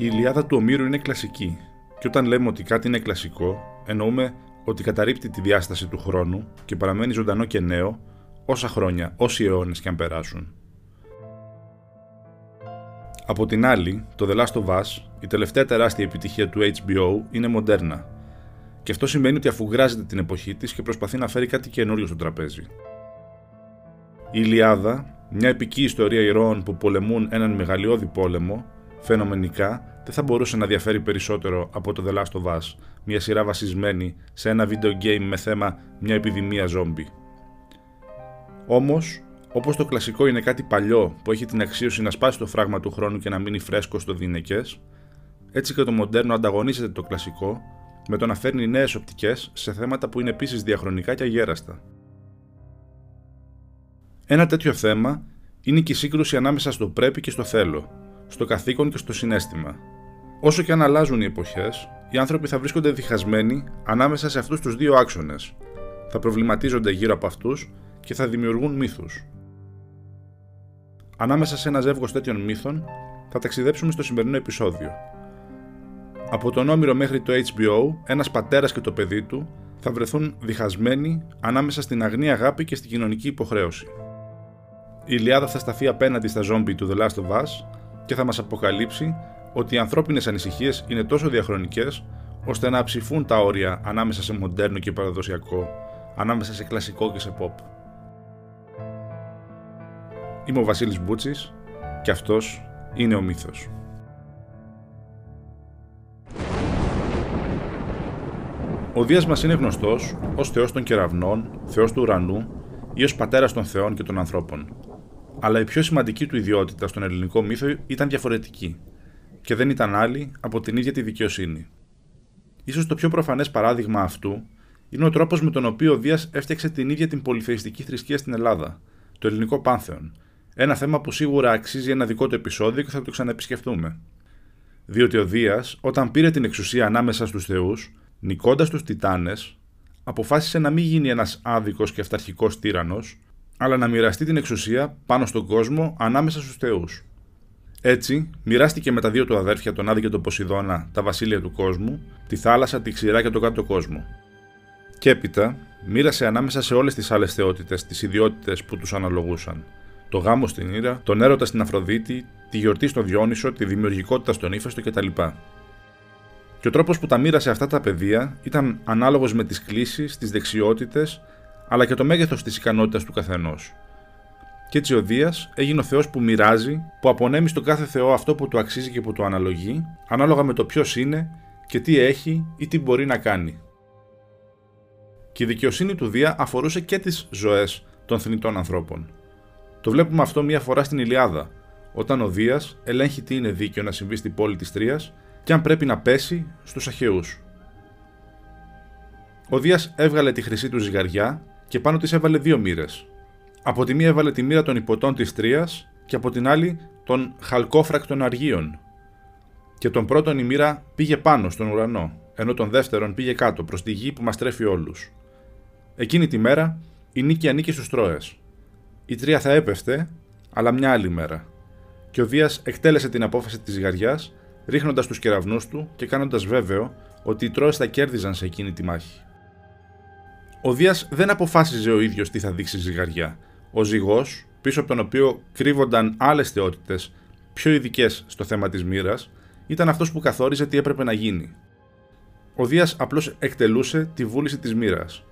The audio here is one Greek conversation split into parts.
Η Ιλιάδα του Ομήρου είναι κλασική, και όταν λέμε ότι κάτι είναι κλασικό, εννοούμε ότι καταρρύπτει τη διάσταση του χρόνου και παραμένει ζωντανό και νέο όσα χρόνια, όσοι αιώνες και αν περάσουν. Από την άλλη, το The Last of Us, η τελευταία τεράστια επιτυχία του HBO, είναι μοντέρνα. Και αυτό σημαίνει ότι αφουγράζεται την εποχή της και προσπαθεί να φέρει κάτι καινούριο στο τραπέζι. Η Ιλιάδα, μια επική ιστορία ηρώων που πολεμούν έναν μεγαλειώδη πόλεμο, φαινομενικά δεν θα μπορούσε να διαφέρει περισσότερο από το The Last of Us, μια σειρά βασισμένη σε ένα video game με θέμα μια επιδημία ζόμπι. Όμως, όπως το κλασικό είναι κάτι παλιό που έχει την αξίωση να σπάσει το φράγμα του χρόνου και να μείνει φρέσκο στο δίνεκες, έτσι και το μοντέρνο ανταγωνίζεται το κλασικό με το να φέρνει νέες οπτικές σε θέματα που είναι επίσης διαχρονικά και αγέραστα. Ένα τέτοιο θέμα είναι και η σύγκρουση ανάμεσα στο πρέπει και στο θέλω, στο καθήκον και στο συνέστημα. Όσο και αν αλλάζουν οι εποχές, οι άνθρωποι θα βρίσκονται διχασμένοι ανάμεσα σε αυτούς τους δύο άξονες. Θα προβληματίζονται γύρω από αυτούς και θα δημιουργούν μύθους. Ανάμεσα σε ένα ζεύγος τέτοιων μύθων θα ταξιδέψουμε στο σημερινό επεισόδιο. Από τον Όμηρο μέχρι το HBO, ένας πατέρας και το παιδί του θα βρεθούν διχασμένοι ανάμεσα στην αγνή αγάπη και στην κοινωνική υποχρέωση. Η Ιλιάδα θα σταθεί απέναντι στα ζόμπι του The Last of Us και θα μας αποκαλύψει ότι οι ανθρώπινες ανησυχίες είναι τόσο διαχρονικές ώστε να ψηφούν τα όρια ανάμεσα σε μοντέρνο και παραδοσιακό, ανάμεσα σε κλασικό και σε pop. Είμαι ο Βασίλης Μπούτσης και αυτός είναι ο μύθος. Ο Δίας μας είναι γνωστός ως Θεός των κεραυνών, Θεός του ουρανού ή ως Πατέρας των Θεών και των ανθρώπων. Αλλά η πιο σημαντική του ιδιότητα στον ελληνικό μύθο ήταν διαφορετική και δεν ήταν άλλη από την ίδια τη δικαιοσύνη. Ίσως το πιο προφανές παράδειγμα αυτού είναι ο τρόπος με τον οποίο ο Δίας έφτιαξε την ίδια την πολυθεϊστική θρησκεία στην Ελλάδα, το ελληνικό πάνθεον, ένα θέμα που σίγουρα αξίζει ένα δικό του επεισόδιο και θα το ξαναεπισκεφτούμε. Διότι ο Δίας, όταν πήρε την εξουσία ανάμεσα στους Θεούς, νικώντας τους Τιτάνες, αποφάσισε να μην γίνει ένας άδικος και αυταρχικός τύρανος, αλλά να μοιραστεί την εξουσία πάνω στον κόσμο ανάμεσα στους Θεούς. Έτσι, μοιράστηκε με τα δύο του αδέρφια, τον Άδη και τον Ποσειδώνα, τα βασίλεια του κόσμου, τη θάλασσα, τη ξηρά και τον κάτω κόσμο. Και έπειτα, μοίρασε ανάμεσα σε όλες τις άλλες θεότητες τις ιδιότητες που τους αναλογούσαν, το γάμο στην Ήρα, τον έρωτα στην Αφροδίτη, τη γιορτή στο Διόνυσο, τη δημιουργικότητα στον ύφεστο κτλ. Και ο τρόπος που τα μοίρασε αυτά τα παιδεία ήταν ανάλογος με τις κλήσεις, τις δεξιότητες, αλλά και το μέγεθος της ικανότητας του καθενός. Και έτσι ο Δίας έγινε ο Θεός που μοιράζει, που απονέμει στον κάθε Θεό αυτό που του αξίζει και που του αναλογεί, ανάλογα με το ποιος είναι και τι έχει ή τι μπορεί να κάνει. Και η δικαιοσύνη του Δία αφορούσε και τις ζωές των θνητών ανθρώπων. Το βλέπουμε αυτό μία φορά στην Ηλιάδα, όταν ο Δίας ελέγχει τι είναι δίκαιο να συμβεί στην πόλη της Τρίας και αν πρέπει να πέσει στους Αχαιούς. Ο Δίας έβγαλε τη χρυσή του ζυγαριά και πάνω της έβαλε δύο μοίρες. Από τη μία έβαλε τη μοίρα των υποτών της Τρίας και από την άλλη των χαλκόφρακτων αργίων. Και τον πρώτον η μοίρα πήγε πάνω στον ουρανό, ενώ τον δεύτερον πήγε κάτω προς τη γη που μας τρέφει όλους. Εκείνη τη μέρα η νίκη ανήκε στους Τρόες η τρία θα έπεφτε, αλλά μια άλλη μέρα. Και ο Δία εκτέλεσε την απόφαση της ζυγαριά, ρίχνοντας τους κεραυνούς του και κάνοντας βέβαιο ότι οι Τρόες θα κέρδιζαν σε εκείνη τη μάχη. Ο Δίας δεν αποφάσιζε ο ίδιος τι θα δείξει ζυγαριά. Ο ζυγός, πίσω από τον οποίο κρύβονταν άλλες θεότητες πιο ειδικές στο θέμα της μοίρας, ήταν αυτός που καθόριζε τι έπρεπε να γίνει. Ο Δίας απλώς εκτελούσε τη βούληση της μοίρας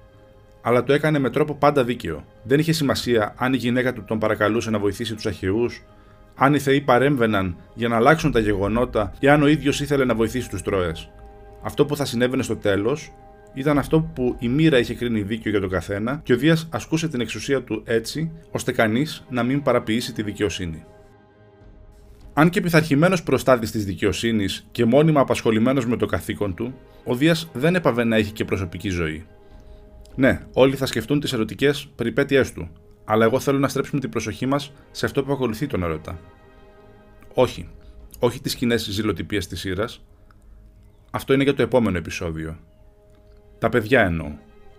αλλά το έκανε με τρόπο πάντα δίκαιο. Δεν είχε σημασία αν η γυναίκα του τον παρακαλούσε να βοηθήσει τους Αχαιούς, αν οι Θεοί παρέμβαιναν για να αλλάξουν τα γεγονότα ή αν ο ίδιος ήθελε να βοηθήσει τους Τρόε. Αυτό που θα συνέβαινε στο τέλος ήταν αυτό που η μοίρα είχε κρίνει δίκαιο για τον καθένα και ο Δίας ασκούσε την εξουσία του έτσι, ώστε κανείς να μην παραποιήσει τη δικαιοσύνη. Αν και πειθαρχημένος προστάτης της δικαιοσύνης και μόνιμα απασχολημένος με το καθήκον του, ο Δίας δεν έπαβε να έχει και προσωπική ζωή. Ναι, όλοι θα σκεφτούν τις ερωτικές περιπέτειές του, αλλά εγώ θέλω να στρέψουμε την προσοχή μας σε αυτό που ακολουθεί τον ερώτα. Όχι, όχι τις κοινές ζηλοτυπίες της σειρά. Αυτό είναι για το επόμενο επεισόδιο. Τα παιδιά εννοώ.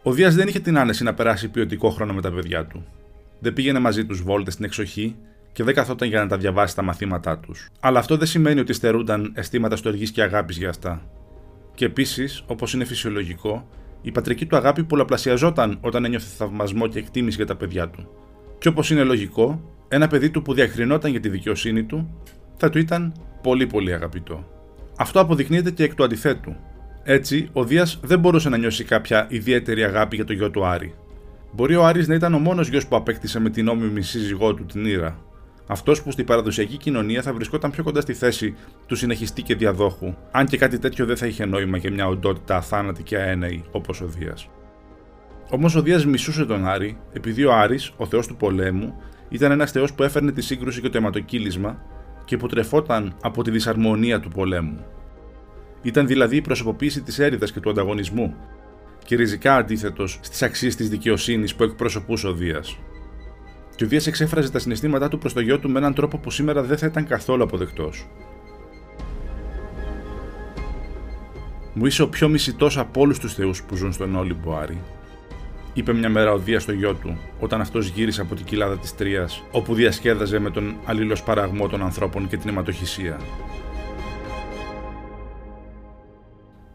Ο Δίας δεν είχε την άνεση να περάσει ποιοτικό χρόνο με τα παιδιά του. Δεν πήγαινε μαζί τους βόλτες στην εξοχή και δεν καθόταν για να τα διαβάσει τα μαθήματά τους. Αλλά αυτό δεν σημαίνει ότι στερούνταν αισθήματα στοργής και αγάπης για αυτά. Και επίσης, όπως είναι φυσιολογικό, η πατρική του αγάπη πολλαπλασιαζόταν όταν ένιωθε θαυμασμό και εκτίμηση για τα παιδιά του. Και όπως είναι λογικό, ένα παιδί του που διακρινόταν για τη δικαιοσύνη του θα του ήταν πολύ πολύ αγαπητό. Αυτό αποδεικνύεται και εκ του αντιθέτου. Έτσι, ο Δίας δεν μπορούσε να νιώσει κάποια ιδιαίτερη αγάπη για το γιο του Άρη. Μπορεί ο Άρης να ήταν ο μόνος γιος που απέκτησε με την νόμιμη σύζυγό του την Ήρα. Αυτός που στην παραδοσιακή κοινωνία θα βρισκόταν πιο κοντά στη θέση του συνεχιστή και διαδόχου, αν και κάτι τέτοιο δεν θα είχε νόημα για μια οντότητα αθάνατη και αέναη όπως ο Δίας. Όμως ο Δίας μισούσε τον Άρη, επειδή ο Άρης, ο θεός του πολέμου, ήταν ένας θεός που έφερνε τη σύγκρουση και το αιματοκύλισμα και που τρεφόταν από τη δυσαρμονία του πολέμου. Ήταν δηλαδή η προσωποποίηση της έρηδας και του ανταγωνισμού, και ριζικά αντίθετος στις αξίες της δικαιοσύνης που εκπροσωπούσε ο Δίας. Και ο Δίας εξέφραζε τα συναισθήματά του προς το γιο του με έναν τρόπο που σήμερα δεν θα ήταν καθόλου αποδεκτός. Μου είσαι ο πιο μισητός από όλους τους θεούς που ζουν στον Όλυμπο Άρη, είπε μια μέρα ο Δίας στο γιο του, όταν αυτός γύρισε από την κοιλάδα της Τρίας, όπου διασκέδαζε με τον αλληλοσπαραγμό των ανθρώπων και την αιματοχυσία.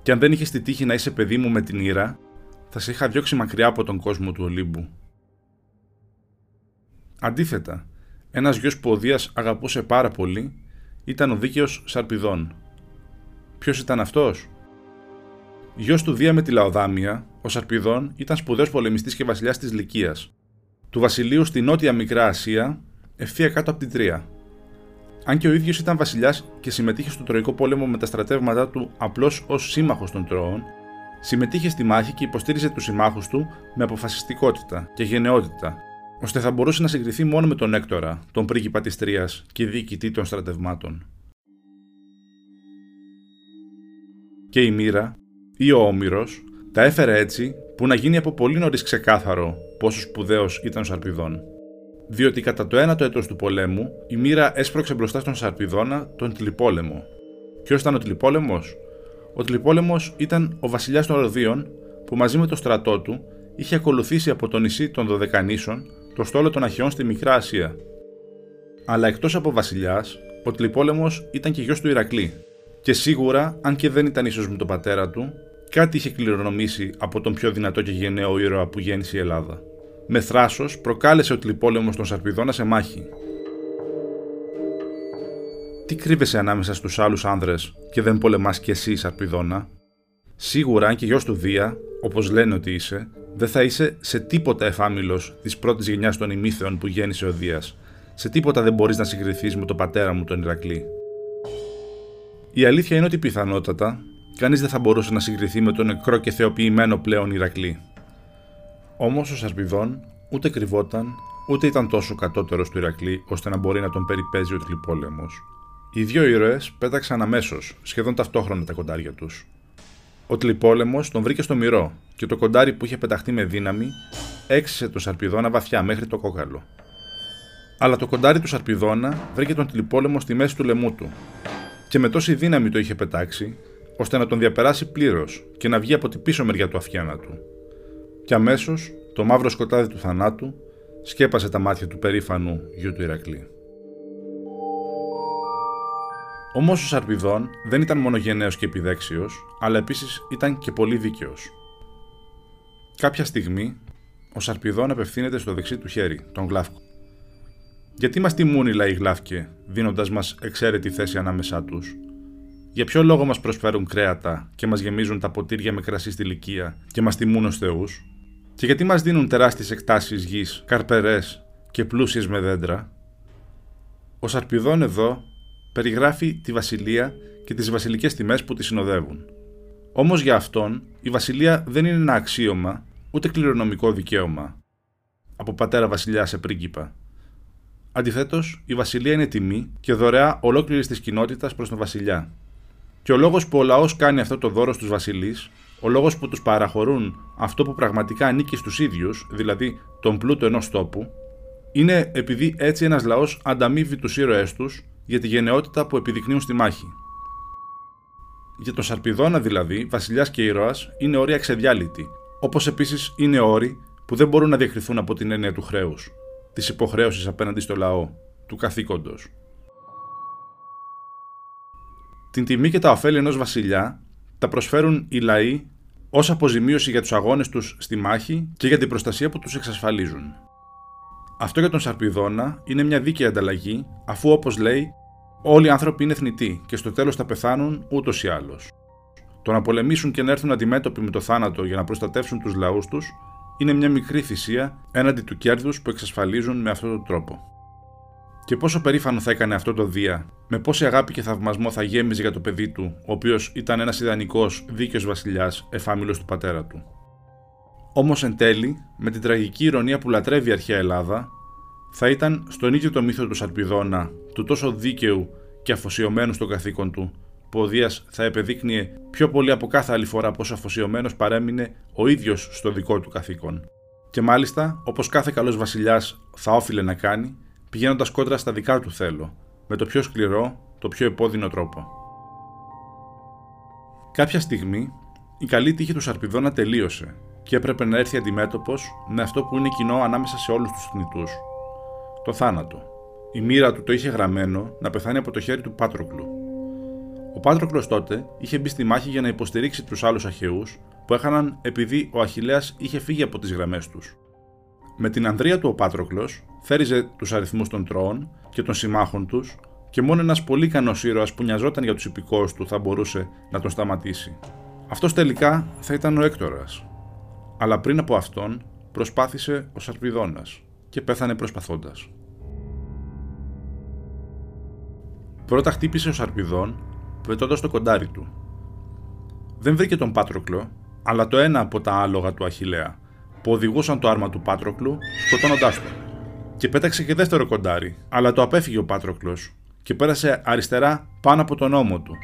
Και αν δεν είχες τη τύχη να είσαι παιδί μου με την ήρα, θα σε είχα διώξει μακριά από τον κόσμο του Ολύμπου. Αντίθετα, ένας γιος που ο Δία αγαπούσε πάρα πολύ ήταν ο δίκαιος Σαρπιδών. Ποιος ήταν αυτός, Γιος του Δία με τη Λαοδάμια, ο Σαρπιδών ήταν σπουδαίος πολεμιστής και βασιλιάς της Λυκία, του βασιλείου στη νότια Μικρά Ασία, ευθεία κάτω από την Τρία. Αν και ο ίδιος ήταν βασιλιάς και συμμετείχε στο Τροϊκό πόλεμο με τα στρατεύματά του απλώς ως σύμμαχος των Τρώων, συμμετείχε στη μάχη και υποστήριζε τους συμμάχους του με αποφασιστικότητα και γενναιότητα, ώστε θα μπορούσε να συγκριθεί μόνο με τον Έκτορα, τον πρίγκιπα της Τρίας και διοικητή των στρατευμάτων. Και η μοίρα, ή ο Όμηρος, τα έφερε έτσι που να γίνει από πολύ νωρίς ξεκάθαρο πόσο σπουδαίος ήταν ο Σαρπιδόν. Διότι κατά το ένατο έτος του πολέμου η μοίρα έσπρωξε μπροστά στον Σαρπιδόνα τον Τλιπόλεμο. Ποιος ήταν ο Τλιπόλεμος, Ο Τλιπόλεμος ήταν ο βασιλιάς των Ροδίων που μαζί με το στρατό του είχε ακολουθήσει από το νησί των Δωδεκανήσων το στόλο των Αχαιών στη Μικρά Ασία. Αλλά εκτός από βασιλιάς, ο Τλιπόλεμος ήταν και γιος του Ηρακλή. Και σίγουρα, αν και δεν ήταν ίσως με τον πατέρα του, κάτι είχε κληρονομήσει από τον πιο δυνατό και γενναίο ήρωα που γέννησε η Ελλάδα. Με θράσος προκάλεσε ο τλιπόλεμο των Σαρπιδόνα σε μάχη. Τι κρύβεσαι ανάμεσα στους άλλους άνδρες και δεν πολεμάς κι εσύ, Σαρπιδόνα; Σίγουρα, αν και γιος του Δία, όπως λένε ότι είσαι, δεν θα είσαι σε τίποτα εφάμιλος της πρώτης γενιάς των ημίθεων που γέννησε ο Δίας. Σε τίποτα δεν μπορείς να συγκριθείς με τον πατέρα μου τον Ηρακλή. Η αλήθεια είναι ότι πιθανότατα κανείς δεν θα μπορούσε να συγκριθεί με τον νεκρό και θεοποιημένο πλέον Ηρακλή. Όμως ο Σαρπιδόν ούτε κρυβόταν, ούτε ήταν τόσο κατώτερος του Ηρακλή ώστε να μπορεί να τον περιπέζει ο τλιπόλεμο. Οι δύο ήρωες πέταξαν αμέσως, σχεδόν ταυτόχρονα τα κοντάρια τους. Ο τλιπόλεμο τον βρήκε στο μυρό και το κοντάρι που είχε πεταχτεί με δύναμη έξισε τον Σαρπιδόνα βαθιά μέχρι το κόκαλο. Αλλά το κοντάρι του Σαρπιδόνα βρήκε τον τλιπόλεμο στη μέση του λαιμού του και με τόση δύναμη το είχε πετάξει, ώστε να τον διαπεράσει πλήρως και να βγει από την πίσω μεριά του αφιάνα του. Και αμέσως το μαύρο σκοτάδι του θανάτου σκέπασε τα μάτια του περήφανου γιου του Ηρακλή. Όμω ο Σαρπιδόν δεν ήταν μόνο γενναίος και επιδέξιος, αλλά επίσης ήταν και πολύ δίκαιος. Κάποια στιγμή, ο Σαρπιδόν απευθύνεται στο δεξί του χέρι, τον Γλάφκο. Γιατί μας τιμούν οι λαοί Γλάφκε, δίνοντα μας εξαίρετη θέση ανάμεσά τους, για ποιο λόγο μας προσφέρουν κρέατα και μας γεμίζουν τα ποτήρια με κρασί στη λυκεία και μας τιμούν ως Θεούς, και γιατί μας δίνουν τεράστιες εκτάσεις γης, καρπερές και πλούσιες με δέντρα; Ο Σαρπιδόν εδώ περιγράφει τη βασιλεία και τις βασιλικές τιμές που τη συνοδεύουν. Όμως για αυτόν η βασιλεία δεν είναι ένα αξίωμα ούτε κληρονομικό δικαίωμα από πατέρα βασιλιά σε πρίγκιπα. Αντιθέτως, η βασιλεία είναι τιμή και δωρεά ολόκληρης της κοινότητας προς τον βασιλιά. Και ο λόγος που ο λαός κάνει αυτό το δώρο στους βασιλείς, ο λόγος που τους παραχωρούν αυτό που πραγματικά ανήκει στους ίδιους, δηλαδή τον πλούτο ενός τόπου, είναι επειδή έτσι ένας λαός ανταμείβει τους ήρωές τους για τη γενναιότητα που επιδεικνύουν στη μάχη. Για τον Σαρπιδόνα δηλαδή, βασιλιάς και ήρωας είναι όρια ξεδιάλυτοι, όπως επίσης είναι όροι που δεν μπορούν να διακριθούν από την έννοια του χρέους, της υποχρέωσης απέναντι στο λαό, του καθήκοντος. Την τιμή και τα ωφέλη ενός βασιλιά τα προσφέρουν οι λαοί ως αποζημίωση για τους αγώνες τους στη μάχη και για την προστασία που τους εξασφαλίζουν. Αυτό για τον Σαρπιδόνα είναι μια δίκαιη ανταλλαγή, αφού όπως λέει, όλοι οι άνθρωποι είναι θνητοί και στο τέλος θα πεθάνουν ούτως ή άλλως. Το να πολεμήσουν και να έρθουν αντιμέτωποι με το θάνατο για να προστατεύσουν τους λαούς τους είναι μια μικρή θυσία έναντι του κέρδους που εξασφαλίζουν με αυτόν τον τρόπο. Και πόσο περήφανο θα έκανε αυτό το Δία, με πόση αγάπη και θαυμασμό θα γέμιζε για το παιδί του, ο οποίος ήταν ένας ιδανικός δίκαιος βασιλιάς, εφάμιλος του πατέρα του. Όμως εν τέλει, με την τραγική ηρωνία που λατρεύει η αρχαία Ελλάδα, θα ήταν στον ίδιο το μύθο του Σαρπιδόνα, του τόσο δίκαιου και αφοσιωμένου στο καθήκον του, που ο Δίας θα επεδείκνυε πιο πολύ από κάθε άλλη φορά πόσο αφοσιωμένος παρέμεινε ο ίδιος στο δικό του καθήκον. Και μάλιστα, όπως κάθε καλός βασιλιάς θα όφιλε να κάνει, πηγαίνοντας κόντρα στα δικά του θέλω, με το πιο σκληρό, το πιο επώδυνο τρόπο. Κάποια στιγμή, η καλή τύχη του Σαρπιδόνα τελείωσε και έπρεπε να έρθει αντιμέτωπος με αυτό που είναι κοινό ανάμεσα σε όλους τους θνητούς. Το θάνατο. Η μοίρα του το είχε γραμμένο να πεθάνει από το χέρι του Πάτροκλου. Ο Πάτροκλος τότε είχε μπει στη μάχη για να υποστηρίξει τους άλλους Αχαιούς που έχαναν επειδή ο Αχηλέας είχε φύγει από τις γραμμές τους. Με την ανδρεία του ο Πάτροκλος θέριζε τους αριθμούς των τρώων και των συμμάχων τους και μόνο ένας πολύ ικανός ήρωας που νοιαζόταν για τους υπηκόους του θα μπορούσε να τον σταματήσει. Αυτός τελικά θα ήταν ο Έκτορας. Αλλά πριν από αυτόν προσπάθησε ο Σαρπιδόνα και πέθανε προσπαθώντας. Πρώτα χτύπησε ο Σαρπιδόν πετώντας το κοντάρι του. Δεν βρήκε τον Πάτροκλο, αλλά το ένα από τα άλογα του Αχηλέα που οδηγούσαν το άρμα του Πάτροκλου, σκοτώνοντάς τον. Και πέταξε και δεύτερο κοντάρι, αλλά το απέφυγε ο Πάτροκλος και πέρασε αριστερά πάνω από τον ώμο του.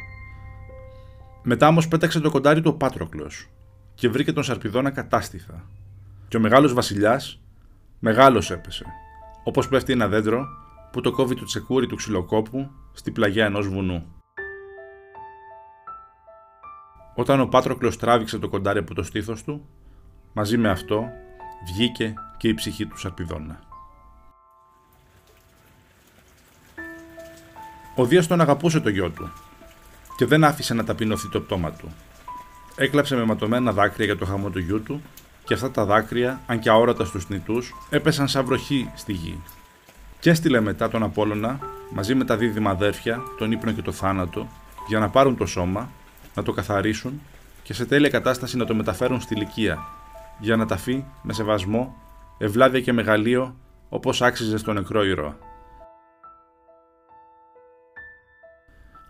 Μετά όμως πέταξε το κοντάρι του ο Πάτροκλος και βρήκε τον Σαρπιδόνα κατάστηθα. Και ο μεγάλος βασιλιάς, μεγάλος έπεσε, όπως πέφτει ένα δέντρο που το κόβει το τσεκούρι του ξυλοκόπου στη πλαγιά ενός βουνού. Όταν ο Πάτροκλος τράβηξε το κοντάρι από το στήθος του, Μαζί με αυτό βγήκε και η ψυχή του Σαρπιδόνα. Ο Δίας τον αγαπούσε το γιο του και δεν άφησε να ταπεινωθεί το πτώμα του. Έκλαψε με ματωμένα δάκρυα για το χαμό του γιού του και αυτά τα δάκρυα, αν και αόρατα στους νητούς, έπεσαν σαν βροχή στη γη. Και έστειλε μετά τον Απόλλωνα, μαζί με τα δίδυμα αδέρφια, τον ύπνο και το θάνατο, για να πάρουν το σώμα, να το καθαρίσουν και σε τέλεια κατάσταση να το μεταφέρουν στη Λυκία, για να ταφεί με σεβασμό, ευλάβεια και μεγαλείο όπως άξιζε στον νεκρό ήρωα.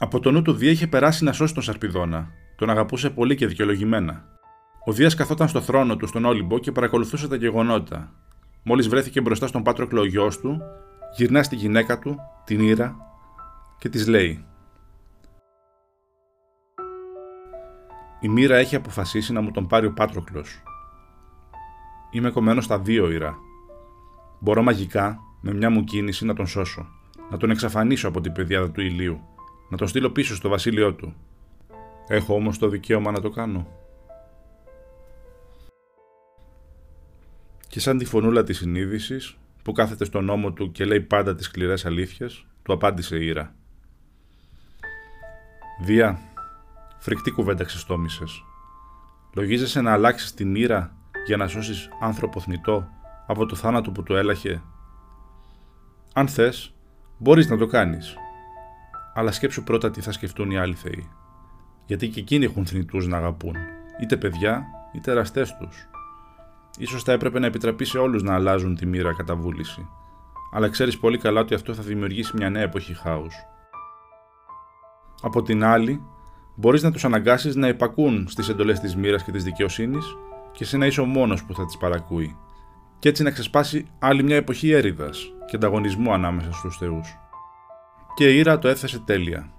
Από το νου του Δία είχε περάσει να σώσει τον Σαρπιδόνα. Τον αγαπούσε πολύ και δικαιολογημένα. Ο Δίας καθόταν στο θρόνο του στον Όλυμπο και παρακολουθούσε τα γεγονότα. Μόλις βρέθηκε μπροστά στον Πάτροκλο ο γιος του, γυρνά στη γυναίκα του, την Ήρα, και της λέει: Η μοίρα έχει αποφασίσει να μου τον πάρει ο Πάτροκλος. Είμαι κομμένος στα δύο ήρα. Μπορώ μαγικά, με μια μου κίνηση, να τον σώσω. Να τον εξαφανίσω από την πεδιάδα του ηλίου. Να τον στείλω πίσω στο βασίλειό του. Έχω όμως το δικαίωμα να το κάνω. Και σαν τη φωνούλα της συνείδησης, που κάθεται στον ώμο του και λέει πάντα τις σκληρές αλήθειες, του απάντησε η Ήρα. Δία, φρικτή κουβέντα ξεστόμησες. Λογίζεσαι να αλλάξεις την Ήρα για να σώσεις άνθρωπο θνητό από το θάνατο που του έλαχε. Αν θες, μπορείς να το κάνεις. Αλλά σκέψου πρώτα τι θα σκεφτούν οι άλλοι θεοί. Γιατί και εκείνοι έχουν θνητούς να αγαπούν, είτε παιδιά είτε εραστές τους. Ίσως θα έπρεπε να επιτραπεί σε όλους να αλλάζουν τη μοίρα κατά βούληση. Αλλά ξέρεις πολύ καλά ότι αυτό θα δημιουργήσει μια νέα εποχή χάους. Από την άλλη, μπορείς να τους αναγκάσεις να υπακούν στις εντολές της μοίρας και της δικαιοσύνης και εσύ να είσαι ο μόνος που θα τις παρακούει. Και έτσι να ξεσπάσει άλλη μια εποχή έρηδα και ανταγωνισμού ανάμεσα στους θεούς. Και η Ήρα το έθεσε τέλεια.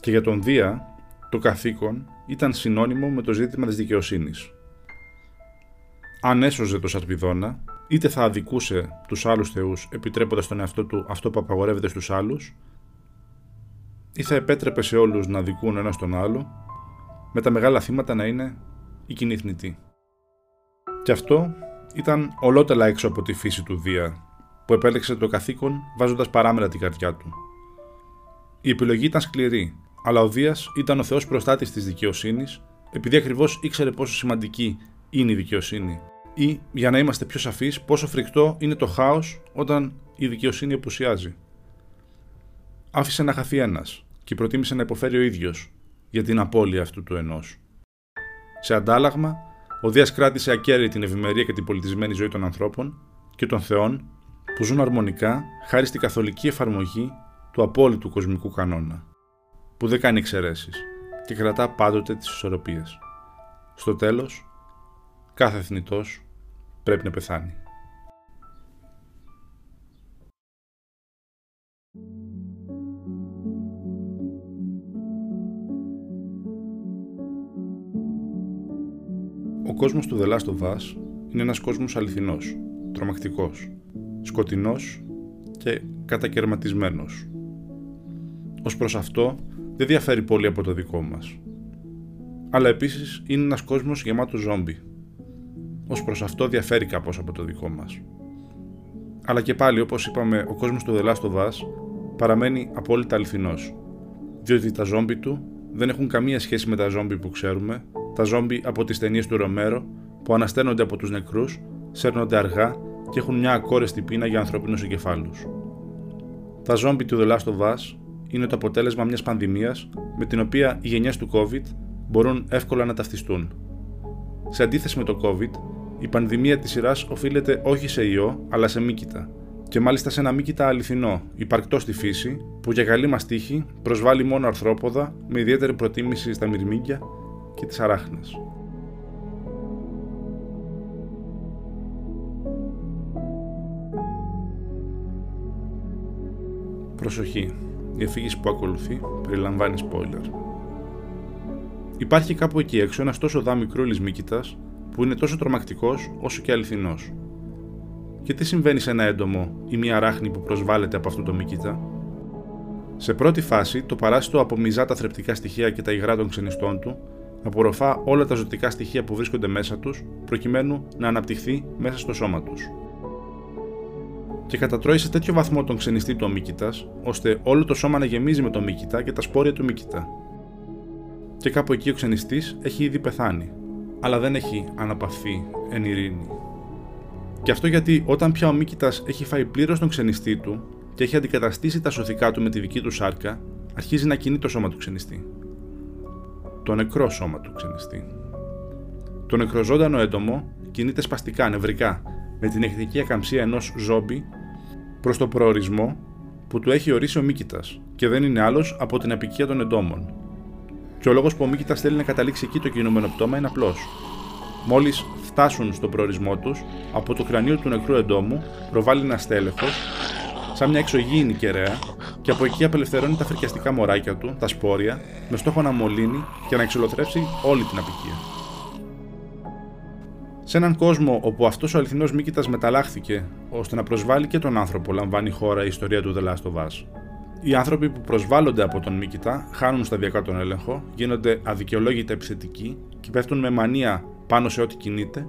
Και για τον Δία, το καθήκον ήταν συνώνυμο με το ζήτημα της δικαιοσύνης. Αν έσωζε το Σαρπιδόνα, είτε θα αδικούσε τους άλλους θεούς επιτρέποντας τον εαυτό του αυτό που απαγορεύεται στους άλλους, ή θα επέτρεπε σε όλους να αδικούν ένας τον άλλο, με τα μεγάλα θύματα να είναι η κοινή θνητή. Και αυτό ήταν ολότελα έξω από τη φύση του Δία, που επέλεξε το καθήκον βάζοντας παράμερα την καρδιά του. Η επιλογή ήταν σκληρή, αλλά ο Δίας ήταν ο Θεός προστάτης της δικαιοσύνης, επειδή ακριβώς ήξερε πόσο σημαντική είναι η δικαιοσύνη. Ή, για να είμαστε πιο σαφείς, πόσο φρικτό είναι το χάος όταν η δικαιοσύνη απουσιάζει. Άφησε να χαθεί ένας και προτίμησε να υποφέρει ο ίδιος για την απώλεια αυτού του ενός. Σε αντάλλαγμα, ο Δίας κράτησε ακέραιη την ευημερία και την πολιτισμένη ζωή των ανθρώπων και των θεών που ζουν αρμονικά χάρη στην καθολική εφαρμογή του απόλυτου κοσμικού κανόνα, που δεν κάνει εξαιρέσεις και κρατά πάντοτε τις ισορροπίες. Στο τέλος, κάθε θνητός πρέπει να πεθάνει. Ο κόσμος του The Last of Us είναι ένας κόσμος αληθινός, τρομακτικός, σκοτεινός και κατακαιρματισμένος. Ως προς αυτό δεν διαφέρει πολύ από το δικό μας. Αλλά επίσης είναι ένας κόσμος γεμάτος ζόμπι. Ως προς αυτό διαφέρει κάπως από το δικό μας. Αλλά και πάλι όπως είπαμε ο κόσμος του The Last of Us παραμένει απόλυτα αληθινός. Διότι τα ζόμπι του δεν έχουν καμία σχέση με τα ζόμπι που ξέρουμε, τα ζόμπι από τις ταινίες του Ρομέρο που ανασταίνονται από τους νεκρούς, σέρνονται αργά και έχουν μια ακόρεστη πείνα για ανθρώπινους εγκεφάλους. Τα ζόμπι του The Last of Us είναι το αποτέλεσμα μιας πανδημίας με την οποία οι γενιές του COVID μπορούν εύκολα να ταυτιστούν. Σε αντίθεση με το COVID, η πανδημία της σειράς οφείλεται όχι σε ιό, αλλά σε μύκητα. Και μάλιστα σε ένα μύκητα αληθινό, υπαρκτό στη φύση, που για καλή μας τύχη προσβάλλει μόνο αρθρόποδα με ιδιαίτερη προτίμηση στα μυρμήγκια και τις αράχνες. Προσοχή, η αφήγηση που ακολουθεί περιλαμβάνει spoiler. Υπάρχει κάπου εκεί έξω ένας τόσο δά μικρούλη μύκητα που είναι τόσο τρομακτικός όσο και αληθινός. Και τι συμβαίνει σε ένα έντομο ή μια ράχνη που προσβάλλεται από αυτό το μύκητα. Σε πρώτη φάση, το παράσιτο απομυζά τα θρεπτικά στοιχεία και τα υγρά των ξενιστών του, απορροφά όλα τα ζωτικά στοιχεία που βρίσκονται μέσα τους, προκειμένου να αναπτυχθεί μέσα στο σώμα τους και κατατρώει σε τέτοιο βαθμό τον ξενιστή του ομίκητα, ώστε όλο το σώμα να γεμίζει με το μύκητα και τα σπόρια του μύκητα. Και κάπου εκεί ο ξενιστής έχει ήδη πεθάνει, αλλά δεν έχει αναπαυθεί εν ειρήνη. Και αυτό γιατί όταν πια ο μύκητα έχει φάει πλήρως τον ξενιστή του και έχει αντικαταστήσει τα σωθικά του με τη δική του σάρκα, αρχίζει να κινεί το σώμα του ξενιστή. Το νεκρό σώμα του ξενιστή. Το νεκροζώντανο έντομο κινείται σπαστικά, νευρικά, με την εχθρική ακαμψία ενός ζόμπι προς το προορισμό που του έχει ορίσει ο Μίκητας και δεν είναι άλλος από την απικία των εντόμων. Και ο λόγος που ο Μίκητας θέλει να καταλήξει εκεί το κινούμενο πτώμα είναι απλός. Μόλις φτάσουν στον προορισμό τους, από το κρανίο του νεκρού εντόμου προβάλλει ένα στέλεχος, σαν μια εξωγήινη κεραία, και από εκεί απελευθερώνει τα φρικιαστικά μωράκια του, τα σπόρια, με στόχο να μολύνει και να εξολοθρεύσει όλη την απικία. Σε έναν κόσμο όπου αυτός ο αληθινός Μίκητας μεταλλάχθηκε ώστε να προσβάλλει και τον άνθρωπο, λαμβάνει η χώρα η ιστορία του The Last of Us. Οι άνθρωποι που προσβάλλονται από τον Μίκητα χάνουν σταδιακά τον έλεγχο, γίνονται αδικαιολόγητα επιθετικοί και πέφτουν με μανία πάνω σε ό,τι κινείται,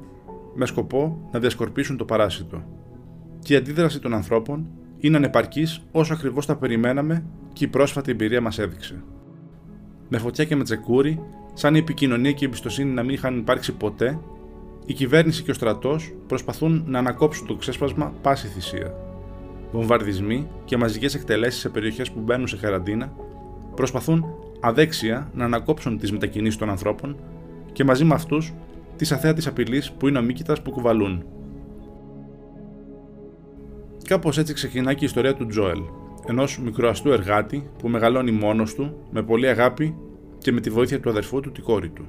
με σκοπό να διασκορπίσουν το παράσιτο. Και η αντίδραση των ανθρώπων είναι ανεπαρκής όσο ακριβώς τα περιμέναμε και η πρόσφατη εμπειρία μας έδειξε. Με φωτιά και με τσεκούρι, σαν η επικοινωνία και η εμπιστοσύνη να μην είχαν υπάρξει ποτέ, η κυβέρνηση και ο στρατός προσπαθούν να ανακόψουν το ξέσπασμα πάση θυσία. Βομβαρδισμοί και μαζικές εκτελέσεις σε περιοχές που μπαίνουν σε καραντίνα προσπαθούν αδέξια να ανακόψουν τις μετακινήσεις των ανθρώπων και μαζί με αυτούς τη αθέατη απειλής που είναι ο Μίκητας που κουβαλούν. Κάπως έτσι ξεκινάει και η ιστορία του Τζόελ, ενός μικροαστού εργάτη που μεγαλώνει μόνος του, με πολύ αγάπη και με τη βοήθεια του αδερφού του τη κόρη του.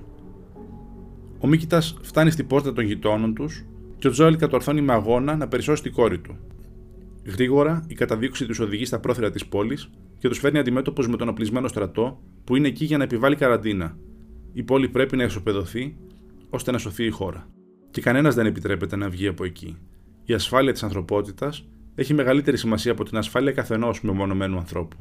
Ο Μίκητας φτάνει στην πόρτα των γειτόνων τους και ο Τζόελ κατορθώνει με αγώνα να περισσώσει την κόρη του. Γρήγορα η καταδίωξη τους οδηγεί στα πρόθυρα της πόλης και τους φέρνει αντιμέτωπου με τον οπλισμένο στρατό που είναι εκεί για να επιβάλλει καραντίνα. Η πόλη πρέπει να εσωπεδωθεί ώστε να σωθεί η χώρα. Και κανένας δεν επιτρέπεται να βγει από εκεί. Η ασφάλεια της ανθρωπότητας έχει μεγαλύτερη σημασία από την ασφάλεια καθενός μεμονωμένου ανθρώπου.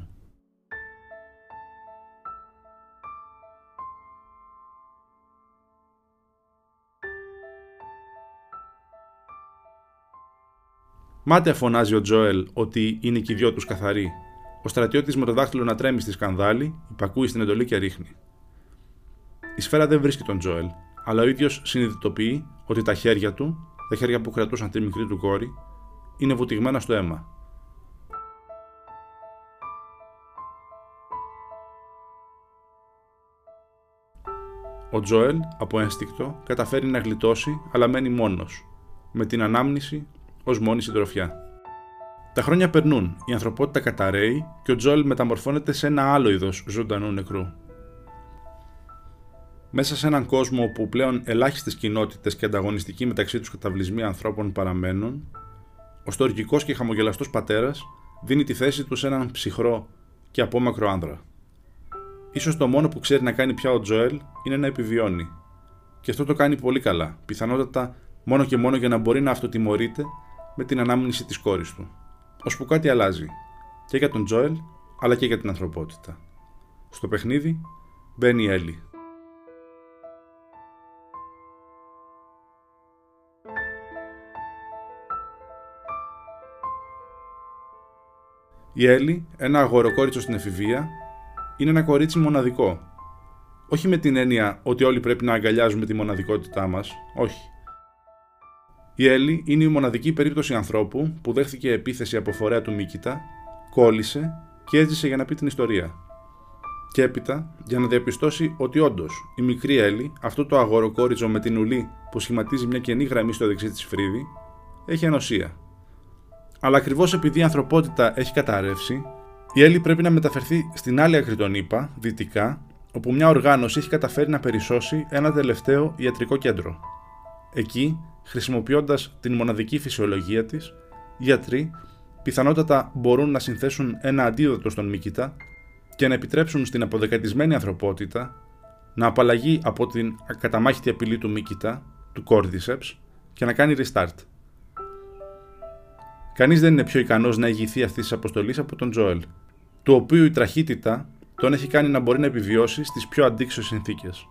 Μάταια φωνάζει ο Τζόελ ότι είναι και οι δυο τους καθαροί. Ο στρατιώτης με το δάχτυλο να τρέμει στη σκανδάλη, υπακούει στην εντολή και ρίχνει. Η σφαίρα δεν βρίσκει τον Τζόελ, αλλά ο ίδιος συνειδητοποιεί ότι τα χέρια του, τα χέρια που κρατούσαν τη μικρή του κόρη, είναι βουτυγμένα στο αίμα. Ο Τζόελ, από ένστικτο, καταφέρει να γλιτώσει, αλλά μένει μόνος, με την ανάμνηση ως μόνη συντροφιά. Τα χρόνια περνούν, η ανθρωπότητα καταραίει και ο Τζόελ μεταμορφώνεται σε ένα άλλο είδος ζωντανού νεκρού. Μέσα σε έναν κόσμο όπου πλέον ελάχιστες κοινότητες και ανταγωνιστικοί μεταξύ τους καταβλισμοί ανθρώπων παραμένουν, ο στοργικός και χαμογελαστός πατέρας δίνει τη θέση του σε έναν ψυχρό και απόμακρο άνδρα. σω το μόνο που ξέρει να κάνει πια ο Τζοέλ είναι να επιβιώνει. Και αυτό το κάνει πολύ καλά, πιθανότατα μόνο και μόνο για να μπορεί να αυτοτιμωρείται με την ανάμνηση της κόρης του. Ώσπου κάτι αλλάζει, και για τον Τζοέλ, αλλά και για την ανθρωπότητα. Στο παιχνίδι μπαίνει η Έλλη. Η Έλλη, ένα αγοροκόριτσο στην εφηβεία, είναι ένα κορίτσι μοναδικό. Όχι με την έννοια ότι όλοι πρέπει να αγκαλιάζουμε τη μοναδικότητά μας, όχι. Η Έλλη είναι η μοναδική περίπτωση ανθρώπου που δέχθηκε επίθεση από φορέα του Μίκητα, κόλλησε και έζησε για να πει την ιστορία. Και έπειτα για να διαπιστώσει ότι όντως η μικρή Έλλη, αυτό το αγοροκόριτσο με την ουλή που σχηματίζει μια κενή γραμμή στο δεξί της φρύδι, έχει ανοσία αλλά ακριβώς επειδή η ανθρωπότητα έχει καταρρεύσει, η Έλλη πρέπει να μεταφερθεί στην άλλη άκρη των ΗΠΑ, δυτικά, όπου μια οργάνωση έχει καταφέρει να περισσώσει ένα τελευταίο ιατρικό κέντρο. Εκεί, χρησιμοποιώντας την μοναδική φυσιολογία της, οι γιατροί πιθανότατα μπορούν να συνθέσουν ένα αντίδοτο στον Μίκητα και να επιτρέψουν στην αποδεκατισμένη ανθρωπότητα να απαλλαγεί από την ακαταμάχητη απειλή του Μίκητα, του Cordyceps, και να κάνει restart. Κανείς δεν είναι πιο ικανός να ηγηθεί αυτής της αποστολής από τον Τζόελ, του οποίου η τραχύτητα τον έχει κάνει να μπορεί να επιβιώσει στις πιο αντίξωες συνθήκες.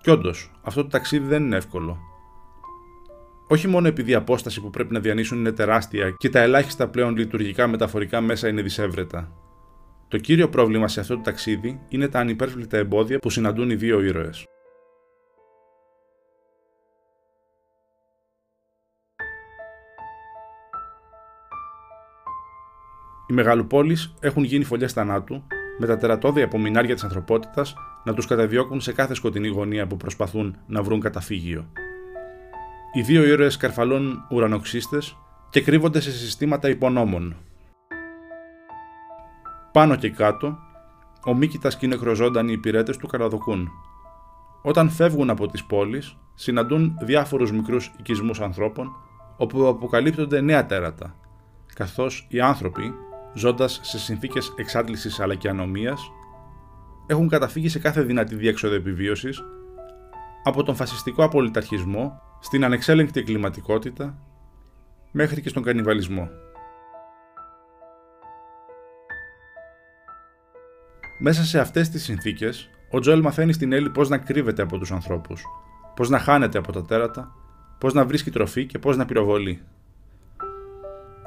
Κι όντως, αυτό το ταξίδι δεν είναι εύκολο. Όχι μόνο επειδή η απόσταση που πρέπει να διανύσουν είναι τεράστια και τα ελάχιστα πλέον λειτουργικά μεταφορικά μέσα είναι δυσέβρετα. Το κύριο πρόβλημα σε αυτό το ταξίδι είναι τα ανυπέρβλητα εμπόδια που συναντούν οι δύο ήρωες. Οι μεγαλοπόλεις έχουν γίνει φωλιές θανάτου, με τα τερατώδη απομεινάρια της ανθρωπότητας να τους καταδιώκουν σε κάθε σκοτεινή γωνία που προσπαθούν να βρουν καταφύγιο. Οι δύο ήρωες καρφαλώνουν ουρανοξύστες και κρύβονται σε συστήματα υπονόμων. Πάνω και κάτω, ο Μίκητας και οι νεκροζώντανοι υπηρέτες του καραδοκούν. Όταν φεύγουν από τις πόλεις, συναντούν διάφορους μικρούς οικισμούς ανθρώπων, όπου αποκαλύπτονται νέα τέρατα, καθώς οι άνθρωποι ζώντας σε συνθήκες εξάντλησης αλλά και ανομίας, έχουν καταφύγει σε κάθε δυνατή διέξοδο επιβίωσης, από τον φασιστικό απολυταρχισμό στην ανεξέλεγκτη εγκληματικότητα μέχρι και στον κανιβαλισμό. Μέσα σε αυτές τις συνθήκες, ο Τζοέλ μαθαίνει στην Έλλη πώς να κρύβεται από τους ανθρώπους, πώς να χάνεται από τα τέρατα, πώς να βρίσκει τροφή και πώς να πυροβολεί.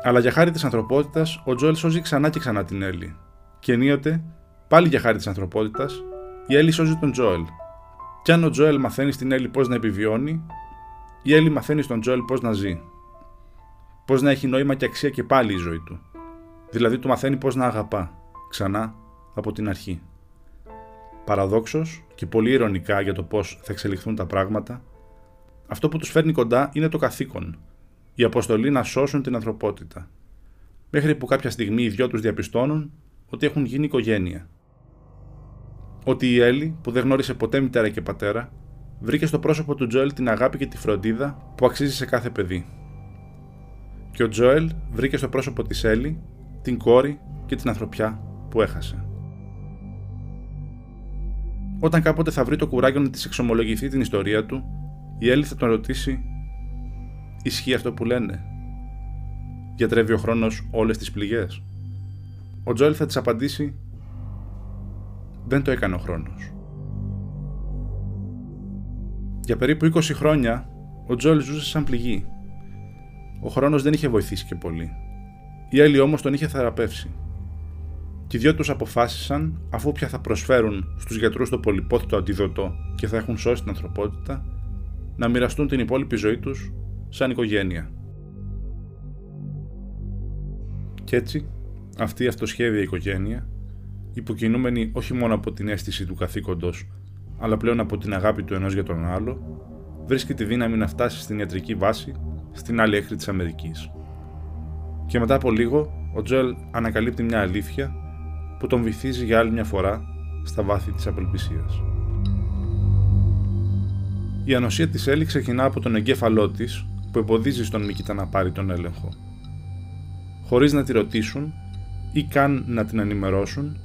Αλλά για χάρη της ανθρωπότητας, ο Τζοέλ σώζει ξανά και ξανά την Έλλη. Και ενίοτε, πάλι για χάρη της ανθρωπότητας, η Έλλη σώζει τον Τζοέλ. Κι αν ο Τζοέλ μαθαίνει στην Έλλη πώς να επιβιώνει, η Έλλη μαθαίνει στον Τζοέλ πώς να ζει. Πώς να έχει νόημα και αξία και πάλι η ζωή του. Δηλαδή του μαθαίνει πώς να αγαπά, ξανά από την αρχή. Παραδόξως και πολύ ηρωνικά για το πώς θα εξελιχθούν τα πράγματα, αυτό που τους φέρνει κοντά είναι το καθήκον, η αποστολή να σώσουν την ανθρωπότητα. Μέχρι που κάποια στιγμή οι δυο τους διαπιστώνουν ότι έχουν γίνει οικογένεια. Ότι η Έλλη, που δεν γνώρισε ποτέ μητέρα και πατέρα, βρήκε στο πρόσωπο του Τζοέλ την αγάπη και τη φροντίδα που αξίζει σε κάθε παιδί. Και ο Τζοέλ βρήκε στο πρόσωπο της Έλλη την κόρη και την ανθρωπιά που έχασε. Όταν κάποτε θα βρει το κουράγιο να της εξομολογηθεί την ιστορία του, η Έλλη θα τον ρωτήσει Ισχύει αυτό που λένε; Γιατρεύει ο χρόνος όλες τις πληγές; Ο Τζόελ θα της απαντήσει «Δεν το έκανε ο χρόνος». Για περίπου 20 χρόνια, ο Τζόελ ζούσε σαν πληγή. Ο χρόνος δεν είχε βοηθήσει και πολύ. Η Έλλη όμως τον είχε θεραπεύσει. Και οι δυο τους αποφάσισαν, αφού πια θα προσφέρουν στους γιατρούς το πολυπόθητο αντίδοτο και θα έχουν σώσει την ανθρωπότητα, να μοιραστούν την υπόλοιπη ζωή τους σαν οικογένεια. Κι έτσι, αυτή η αυτοσχέδια οικογένεια, υποκινούμενη όχι μόνο από την αίσθηση του καθήκοντος, αλλά πλέον από την αγάπη του ενός για τον άλλο, βρίσκει τη δύναμη να φτάσει στην ιατρική βάση στην άλλη έκρη της Αμερικής. Και μετά από λίγο, ο Τζοέλ ανακαλύπτει μια αλήθεια που τον βυθίζει για άλλη μια φορά στα βάθη της απελπισίας. Η ανοσία της Έλλη ξεκινά από τον εγκέφαλό της που εμποδίζει στον Μίκητα να πάρει τον έλεγχο. Χωρίς να τη ρωτήσουν ή καν να την ενημερώσουν,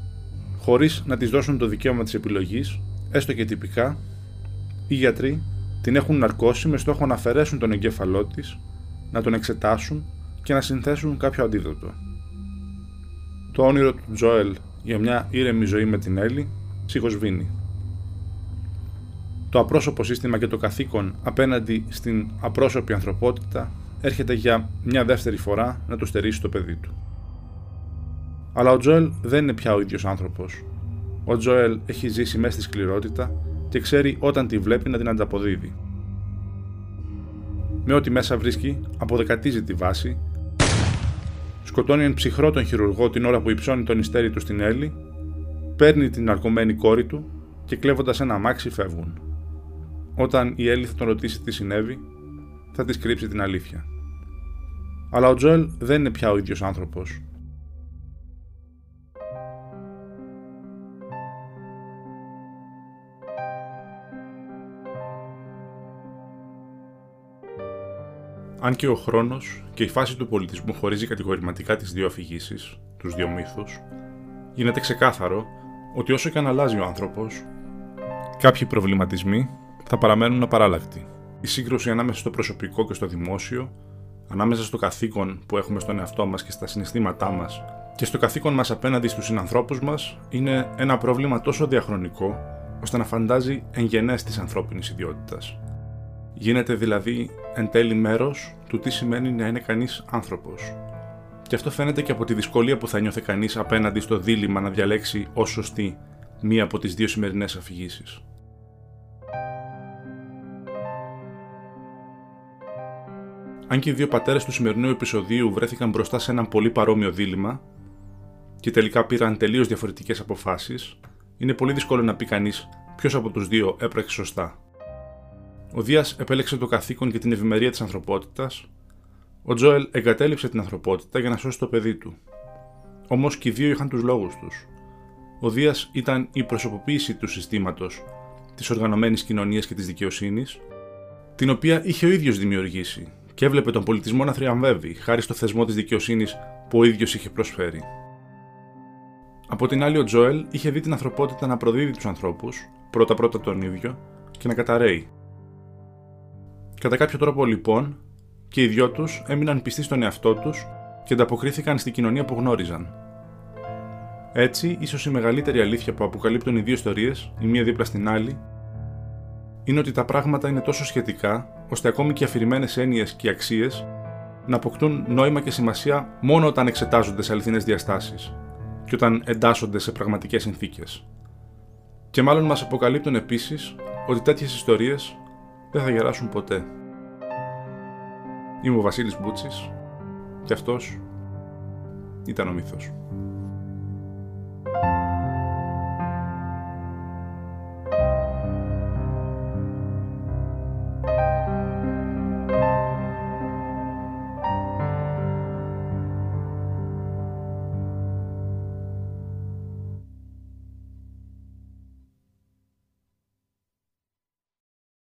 χωρίς να της δώσουν το δικαίωμα της επιλογής, έστω και τυπικά, οι γιατροί την έχουν ναρκώσει με στόχο να αφαιρέσουν τον εγκέφαλό της, να τον εξετάσουν και να συνθέσουν κάποιο αντίδοτο. Το όνειρο του Τζόελ για μια ήρεμη ζωή με την Έλλη ψυχοσβήνει. Το απρόσωπο σύστημα και το καθήκον απέναντι στην απρόσωπη ανθρωπότητα έρχεται για μια δεύτερη φορά να το στερήσει το παιδί του. Αλλά ο Τζοέλ δεν είναι πια ο ίδιος άνθρωπος. Ο Τζοέλ έχει ζήσει μέσα στη σκληρότητα και ξέρει όταν τη βλέπει να την ανταποδίδει. Με ό,τι μέσα βρίσκει, αποδεκατίζει τη βάση, σκοτώνει εν ψυχρό τον χειρουργό την ώρα που υψώνει τον ιστέρι του στην Έλλη, παίρνει την αρκωμένη κόρη του και κλέβοντας ένα αμάξι φεύγουν. Όταν η Έλλη θα τον ρωτήσει τι συνέβη, θα τη κρύψει την αλήθεια. Αλλά ο Τζοέλ δεν είναι πια ο ίδιος άνθρωπος. Αν και ο χρόνος και η φάση του πολιτισμού χωρίζει κατηγορηματικά τις δύο αφηγήσεις, τους δύο μύθους, γίνεται ξεκάθαρο ότι όσο και αν αλλάζει ο άνθρωπος, κάποιοι προβληματισμοί θα παραμένουν απαράλλακτοι. Η σύγκρουση ανάμεσα στο προσωπικό και στο δημόσιο, ανάμεσα στο καθήκον που έχουμε στον εαυτό μας και στα συναισθήματά μας και στο καθήκον μας απέναντι στους συνανθρώπους μας, είναι ένα πρόβλημα τόσο διαχρονικό, ώστε να φαντάζει εγγενέ της ανθρώπινης ιδιότητας. Γίνεται δηλαδή εν τέλει μέρος του τι σημαίνει να είναι κανείς άνθρωπος. Και αυτό φαίνεται και από τη δυσκολία που θα νιώθει κανείς απέναντι στο δίλημα να διαλέξει ως σωστή μία από τις δύο σημερινές αφηγήσεις. Αν και οι δύο πατέρες του σημερινού επεισοδίου βρέθηκαν μπροστά σε ένα πολύ παρόμοιο δίλημα και τελικά πήραν τελείως διαφορετικές αποφάσεις, είναι πολύ δύσκολο να πει κανείς ποιος από τους δύο έπραξε σωστά. Ο Δίας επέλεξε το καθήκον και την ευημερία της ανθρωπότητας, ο Τζόελ εγκατέλειψε την ανθρωπότητα για να σώσει το παιδί του. Όμως και οι δύο είχαν τους λόγους τους. Ο Δίας ήταν η προσωποποίηση του συστήματος, της οργανωμένης κοινωνίας και της δικαιοσύνης, την οποία είχε ο ίδιος δημιουργήσει και έβλεπε τον πολιτισμό να θριαμβεύει χάρη στο θεσμό της δικαιοσύνης που ο ίδιος είχε προσφέρει. Από την άλλη, ο Τζόελ είχε δει την ανθρωπότητα να προδίδει τους ανθρώπους, πρώτα-πρώτα τον ίδιο, και να καταραίει. Κατά κάποιο τρόπο, λοιπόν, και οι δυο τους έμειναν πιστοί στον εαυτό τους και ανταποκρίθηκαν στην κοινωνία που γνώριζαν. Έτσι, ίσως η μεγαλύτερη αλήθεια που αποκαλύπτουν οι δύο ιστορίες, η μία δίπλα στην άλλη, είναι ότι τα πράγματα είναι τόσο σχετικά, ώστε ακόμη και αφηρημένες έννοιες και αξίες να αποκτούν νόημα και σημασία μόνο όταν εξετάζονται σε αληθινές διαστάσεις και όταν εντάσσονται σε πραγματικές συνθήκες. Και μάλλον μας αποκαλύπτουν επίσης ότι τέτοιες ιστορίες δεν θα γεράσουν ποτέ. Είμαι ο Βασίλης Μπούτσης και αυτός ήταν ο μύθος.